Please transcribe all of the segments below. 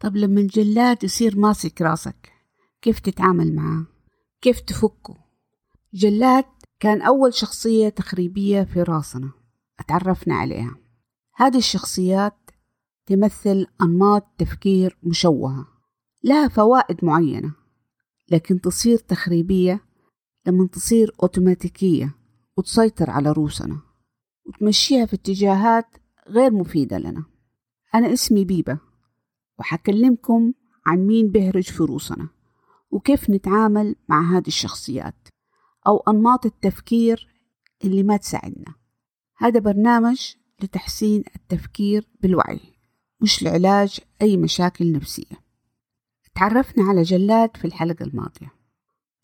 طب لما الجلاد يصير ماسك راسك كيف تتعامل معاه كيف تفكه؟ جلاد كان أول شخصية تخريبية في راسنا اتعرفنا عليها. هذه الشخصيات تمثل أنماط تفكير مشوهة لها فوائد معينة لكن تصير تخريبية لما تصير أوتوماتيكية وتسيطر على روسنا وتمشيها في اتجاهات غير مفيدة لنا. أنا اسمي بيبة. وحكلمكم عن مين بيهرج في روسنا وكيف نتعامل مع هذه الشخصيات أو أنماط التفكير اللي ما تساعدنا. هذا برنامج لتحسين التفكير بالوعي مش لعلاج أي مشاكل نفسية. تعرفنا على جلاد في الحلقة الماضية.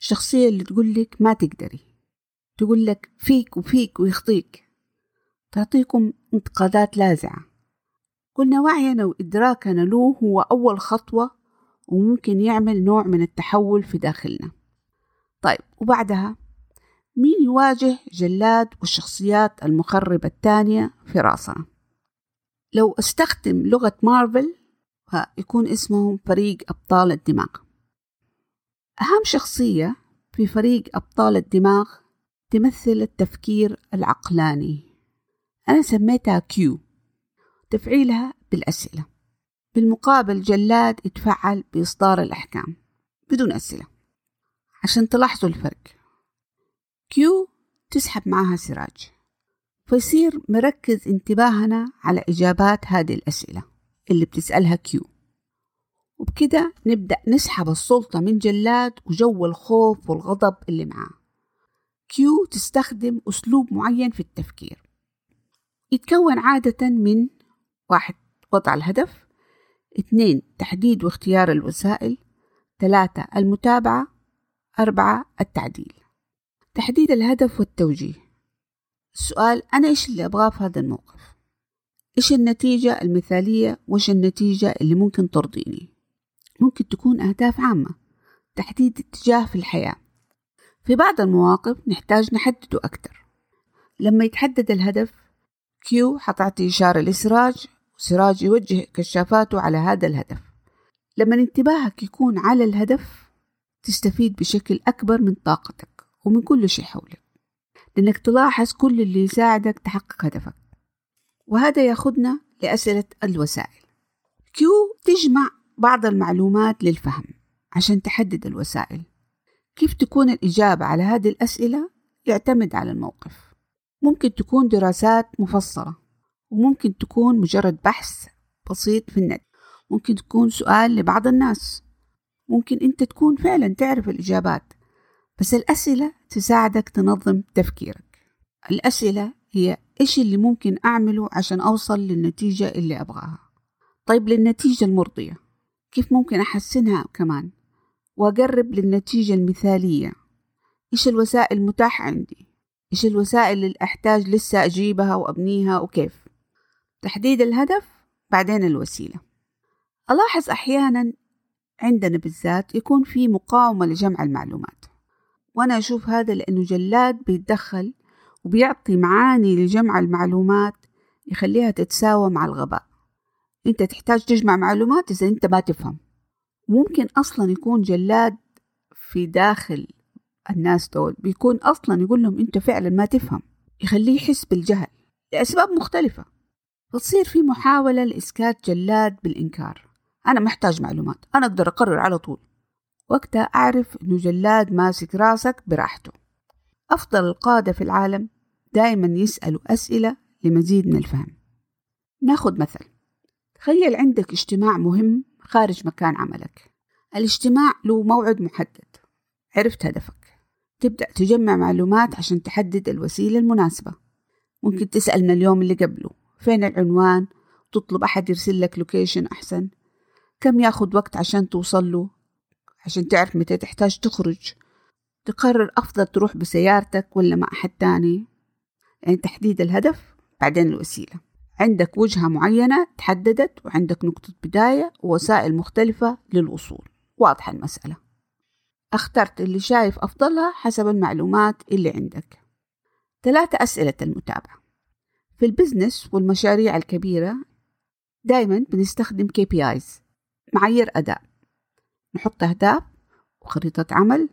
الشخصية اللي تقول لك ما تقدري. تقول لك فيك وفيك ويخطيك. تعطيكم انتقادات لاذعة قلنا وعينا وإدراكنا له هو أول خطوة وممكن يعمل نوع من التحول في داخلنا. طيب وبعدها؟ مين يواجه جلاد والشخصيات المخربة الثانية في راسنا لو استخدم لغة مارفل فيكون اسمهم فريق أبطال الدماغ. أهم شخصية في فريق أبطال الدماغ تمثل التفكير العقلاني. أنا سميتها كيو. تفعيلها بالأسئلة. بالمقابل جلاد يتفعل بإصدار الأحكام بدون أسئلة. عشان تلاحظوا الفرق. كيو تسحب معها سراج. فيصير مركز انتباهنا على إجابات هذه الأسئلة اللي بتسألها كيو وبكده نبدأ نسحب السلطة من جلاد وجو الخوف والغضب اللي معاه. كيو تستخدم أسلوب معين في التفكير. يتكون عادة من واحد وضع الهدف. اثنين تحديد واختيار الوسائل. ثلاثة المتابعة. أربعة التعديل. تحديد الهدف والتوجيه. السؤال أنا إيش اللي أبغاه في هذا الموقف؟ إيش النتيجة المثالية؟ وإيش النتيجة اللي ممكن ترضيني؟ ممكن تكون أهداف عامة. تحديد اتجاه في الحياة. في بعض المواقف نحتاج نحدده أكتر لما يتحدد الهدف كيو حتعطي إشارة لسراج وسراج يوجه كشافاته على هذا الهدف. لما انتباهك يكون على الهدف تستفيد بشكل أكبر من طاقتك ومن كل شيء حولك لأنك تلاحظ كل اللي يساعدك تحقق هدفك. وهذا ياخدنا لأسئلة الوسائل. كيو تجمع بعض المعلومات للفهم عشان تحدد الوسائل. كيف تكون الإجابة على هذه الأسئلة؟ يعتمد على الموقف. ممكن تكون دراسات مفصلة وممكن تكون مجرد بحث بسيط في النت. ممكن تكون سؤال لبعض الناس. ممكن أنت تكون فعلا تعرف الإجابات. بس الأسئلة تساعدك تنظم تفكيرك. الأسئلة هي إيش اللي ممكن أعمله عشان أوصل للنتيجة اللي أبغاها. طيب للنتيجة المرضية. كيف ممكن أحسنها كمان؟ وأقرب للنتيجة المثالية. إيش الوسائل المتاحة عندي؟ إيش الوسائل اللي أحتاج لسه أجيبها وأبنيها وكيف؟ تحديد الهدف بعدين الوسيلة. ألاحظ أحيانا عندنا بالذات يكون في مقاومة لجمع المعلومات. وأنا أشوف هذا لأنه جلاد بيتدخل وبيعطي معاني لجمع المعلومات يخليها تتساوى مع الغباء. أنت تحتاج تجمع معلومات إذا أنت ما تفهم. ممكن أصلا يكون جلاد في داخل الناس دول بيكون أصلا يقول لهم أنت فعلا ما تفهم يخليه يحس بالجهل لأسباب مختلفة. فتصير في محاولة لإسكات جلاد بالإنكار. أنا محتاج معلومات. أنا أقدر أقرر على طول. وقتها أعرف إنه جلاد ماسك راسك براحته. أفضل القادة في العالم دائما يسألوا أسئلة لمزيد من الفهم. ناخد مثل. تخيل عندك اجتماع مهم خارج مكان عملك. الاجتماع له موعد محدد. عرفت هدفك. تبدأ تجمع معلومات عشان تحدد الوسيلة المناسبة. ممكن تسألنا اليوم اللي قبله. فين العنوان؟ تطلب أحد يرسل لك لوكيشن أحسن. كم ياخد وقت عشان توصل له عشان تعرف متى تحتاج تخرج. تقرر أفضل تروح بسيارتك ولا مع أحد تاني؟ يعني تحديد الهدف بعدين الوسيلة. عندك وجهة معينة تحددت وعندك نقطة بداية ووسائل مختلفة للوصول. واضحة المسألة. اخترت اللي شايف أفضلها حسب المعلومات اللي عندك. ثلاثة أسئلة المتابعة. في البزنس والمشاريع الكبيرة دايما بنستخدم KPIs معايير أداء. نحط أهداف وخريطة عمل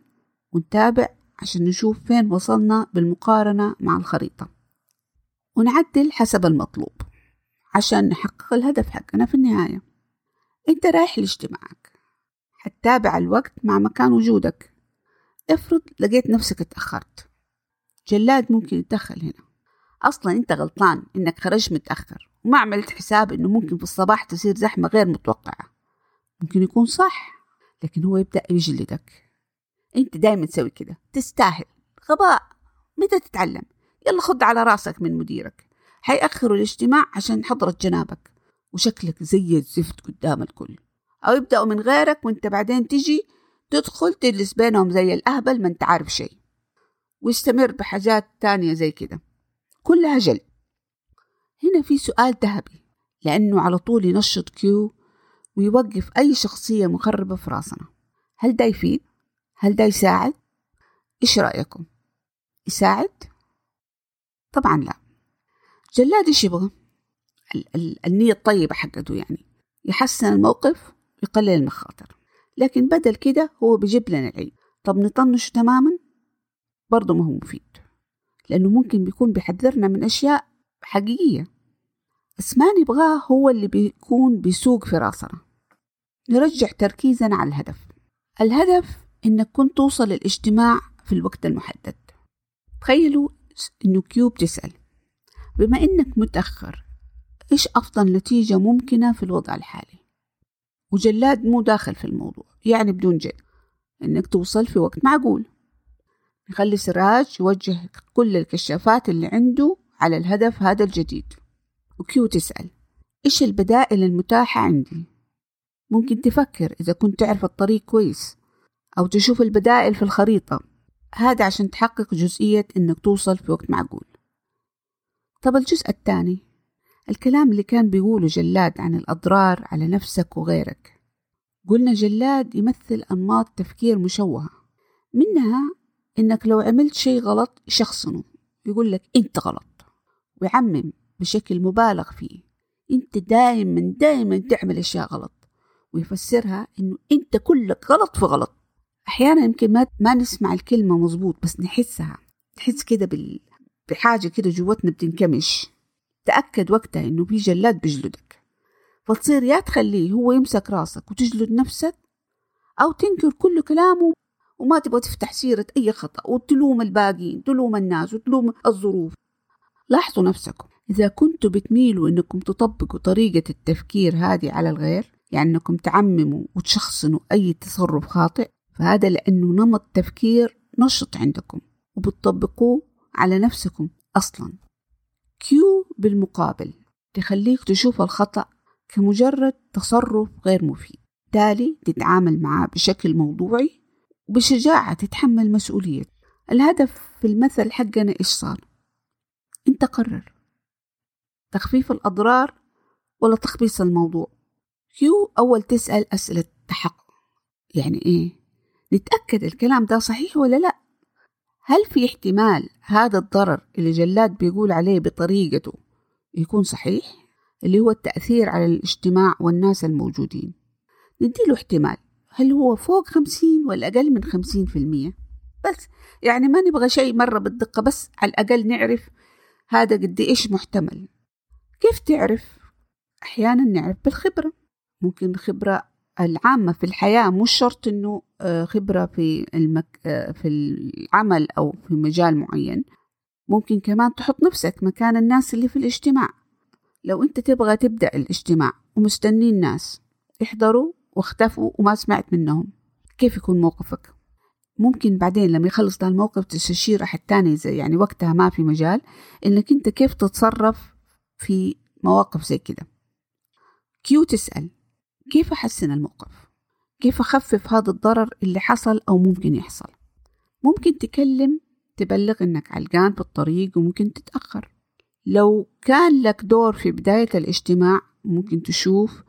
ونتابع عشان نشوف فين وصلنا بالمقارنة مع الخريطة. ونعدل حسب المطلوب عشان نحقق الهدف حقنا في النهاية. أنت رايح لاجتماعك حتتابع الوقت مع مكان وجودك. افرض لقيت نفسك اتأخرت. جلاد ممكن يتدخل هنا. أصلا أنت غلطان إنك خرجت متأخر وما عملت حساب إنه ممكن في الصباح تصير زحمة غير متوقعة. ممكن يكون صح لكن هو يبدأ يجلدك. أنت دايما تسوي كده تستاهل. غباء متى تتعلم؟ يلا خد على رأسك من مديرك. حيأخروا الاجتماع عشان حضرة جنابك. وشكلك زي الزفت قدام الكل. أو يبدأوا من غيرك وأنت بعدين تجي تدخل تجلس بينهم زي الأهبل ما أنت عارف شيء. ويستمر بحاجات تانية زي كده. كلها جلد هنا في سؤال ذهبي لأنه على طول ينشط كيو ويوقف أي شخصية مخربة في راسنا هل ده يفيد؟ هل ده يساعد؟ إيش رأيكم؟ يساعد؟ طبعا لا جلاد إيش يبغى؟ ال- ال- النية الطيبة حقته يعني يحسن الموقف ويقلل المخاطر لكن بدل كده هو بيجيب لنا العيد طب نطنشه تماما برضه ما هو مفيد لأنه ممكن بيكون بيحذرنا من أشياء حقيقية. بس ما نبغاه هو اللي بيكون بيسوق في راسنا. نرجع تركيزنا على الهدف. الهدف إنك كنت توصل للاجتماع في الوقت المحدد. تخيلوا إنه كيوب تسأل بما إنك متأخر إيش أفضل نتيجة ممكنة في الوضع الحالي؟ وجلاد مو داخل في الموضوع يعني بدون جد إنك توصل في وقت معقول. نخلي سراج يوجه كل الكشافات اللي عنده على الهدف هذا الجديد. وكيو تسأل إيش البدائل المتاحة عندي؟ ممكن تفكر إذا كنت تعرف الطريق كويس أو تشوف البدائل في الخريطة. هذا عشان تحقق جزئية إنك توصل في وقت معقول. طب الجزء الثاني الكلام اللي كان بيقوله جلاد عن الأضرار على نفسك وغيرك. قلنا جلاد يمثل أنماط تفكير مشوهة منها إنك لو عملت شيء غلط يشخصنه يقول لك أنت غلط. ويعمم بشكل مبالغ فيه. أنت دائما دائما تعمل أشياء غلط. ويفسرها إنه أنت كلك غلط في غلط. أحيانا يمكن ما, ما نسمع الكلمة مظبوط بس نحسها. نحس كده بال... بحاجة كده جوتنا بتنكمش. تأكد وقتها إنه في جلاد بيجلدك فتصير يا تخليه هو يمسك راسك وتجلد نفسك أو تنكر كل كلامه وما تبغى تفتح سيرة أي خطأ وتلوم الباقيين تلوم الناس وتلوم الظروف. لاحظوا نفسكم. إذا كنتوا بتميلوا إنكم تطبقوا طريقة التفكير هذه على الغير يعني إنكم تعمموا وتشخصنوا أي تصرف خاطئ فهذا لأنه نمط تفكير نشط عندكم وبتطبقوه على نفسكم أصلا. كيو بالمقابل تخليك تشوف الخطأ كمجرد تصرف غير مفيد. بالتالي تتعامل معاه بشكل موضوعي وبشجاعة تتحمل مسؤولية. الهدف في المثل حقنا إيش صار؟ أنت قرر. تخفيف الأضرار ولا تخبيص الموضوع؟ كيو أول تسأل أسئلة تحقق؟ يعني إيه؟ نتأكد الكلام ده صحيح ولا لأ؟ هل في احتمال هذا الضرر اللي جلاد بيقول عليه بطريقته يكون صحيح؟ اللي هو التأثير على الاجتماع والناس الموجودين. نديله احتمال. هل هو فوق خمسين ولا أقل من خمسين في المية؟ بس يعني ما نبغى شيء مرة بالدقة بس على الأقل نعرف هذا قد إيش محتمل. كيف تعرف؟ أحيانا نعرف بالخبرة. ممكن الخبرة العامة في الحياة مش شرط إنه خبرة في المك... في العمل أو في مجال معين. ممكن كمان تحط نفسك مكان الناس اللي في الاجتماع. لو أنت تبغى تبدأ الاجتماع ومستنين ناس يحضروا واختفوا وما سمعت منهم. كيف يكون موقفك؟ ممكن بعدين لما يخلص ده الموقف تستشير أحد تاني زي يعني وقتها ما في مجال إنك أنت كيف تتصرف في مواقف زي كده. كيو تسأل كيف أحسن الموقف؟ كيف أخفف هذا الضرر اللي حصل أو ممكن يحصل؟ ممكن تكلم تبلغ إنك علقان في الطريق وممكن تتأخر. لو كان لك دور في بداية الاجتماع ممكن تشوف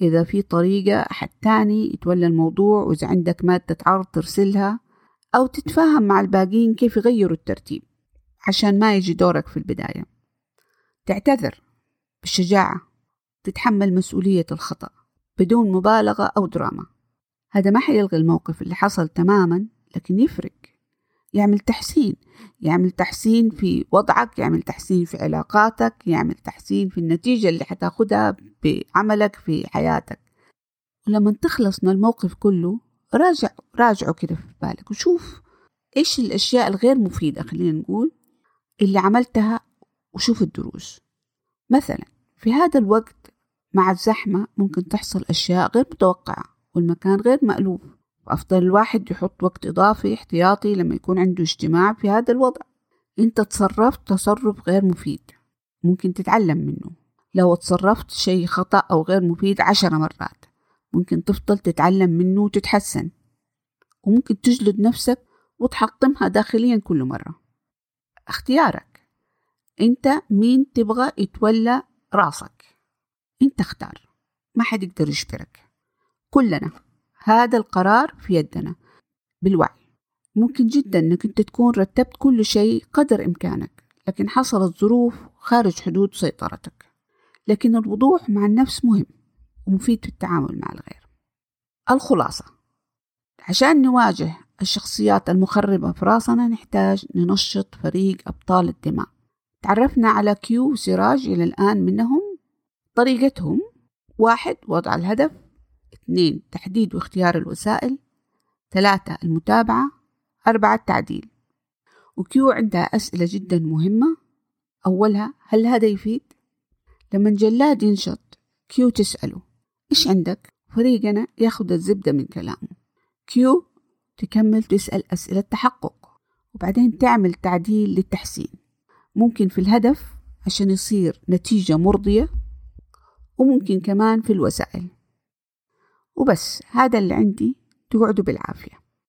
إذا في طريقة أحد تاني يتولى الموضوع وإذا عندك مادة عرض ترسلها أو تتفاهم مع الباقيين كيف يغيروا الترتيب عشان ما يجي دورك في البداية. تعتذر بالشجاعة تتحمل مسؤولية الخطأ بدون مبالغة أو دراما. هذا ما حيلغي الموقف اللي حصل تماما لكن يفرق. يعمل تحسين يعمل تحسين في وضعك يعمل تحسين في علاقاتك يعمل تحسين في النتيجة اللي حتاخدها بعملك في حياتك. ولما تخلص من الموقف كله راجع راجعه كده في بالك وشوف إيش الأشياء الغير مفيدة خلينا نقول اللي عملتها وشوف الدروس. مثلا في هذا الوقت مع الزحمة ممكن تحصل أشياء غير متوقعة والمكان غير مألوف. وأفضل الواحد يحط وقت إضافي احتياطي لما يكون عنده اجتماع في هذا الوضع. أنت تصرفت تصرف غير مفيد ممكن تتعلم منه. لو تصرفت شيء خطأ أو غير مفيد عشر مرات ممكن تفضل تتعلم منه وتتحسن. وممكن تجلد نفسك وتحطمها داخليا كل مرة. اختيارك. أنت مين تبغى يتولى راسك؟ أنت اختار. ما حد يقدر يجبرك كلنا. هذا القرار في يدنا. بالوعي. ممكن جدا إنك أنت تكون رتبت كل شيء قدر إمكانك لكن حصلت ظروف خارج حدود سيطرتك. لكن الوضوح مع النفس مهم ومفيد في التعامل مع الغير. الخلاصة. عشان نواجه الشخصيات المخربة في راسنا نحتاج ننشط فريق أبطال الدماء. تعرفنا على كيو وسراج إلى الآن منهم طريقتهم. واحد وضع الهدف. اثنين تحديد واختيار الوسائل. ثلاثة المتابعة. أربعة التعديل. وكيو عندها أسئلة جدا مهمة. أولها هل هذا يفيد؟ لما جلاد ينشط كيو تسأله إيش عندك؟ فريقنا ياخد الزبدة من كلامه. كيو تكمل تسأل أسئلة تحقق وبعدين تعمل تعديل للتحسين. ممكن في الهدف عشان يصير نتيجة مرضية وممكن كمان في الوسائل. وبس هذا اللي عندي. تقعدوا بالعافية.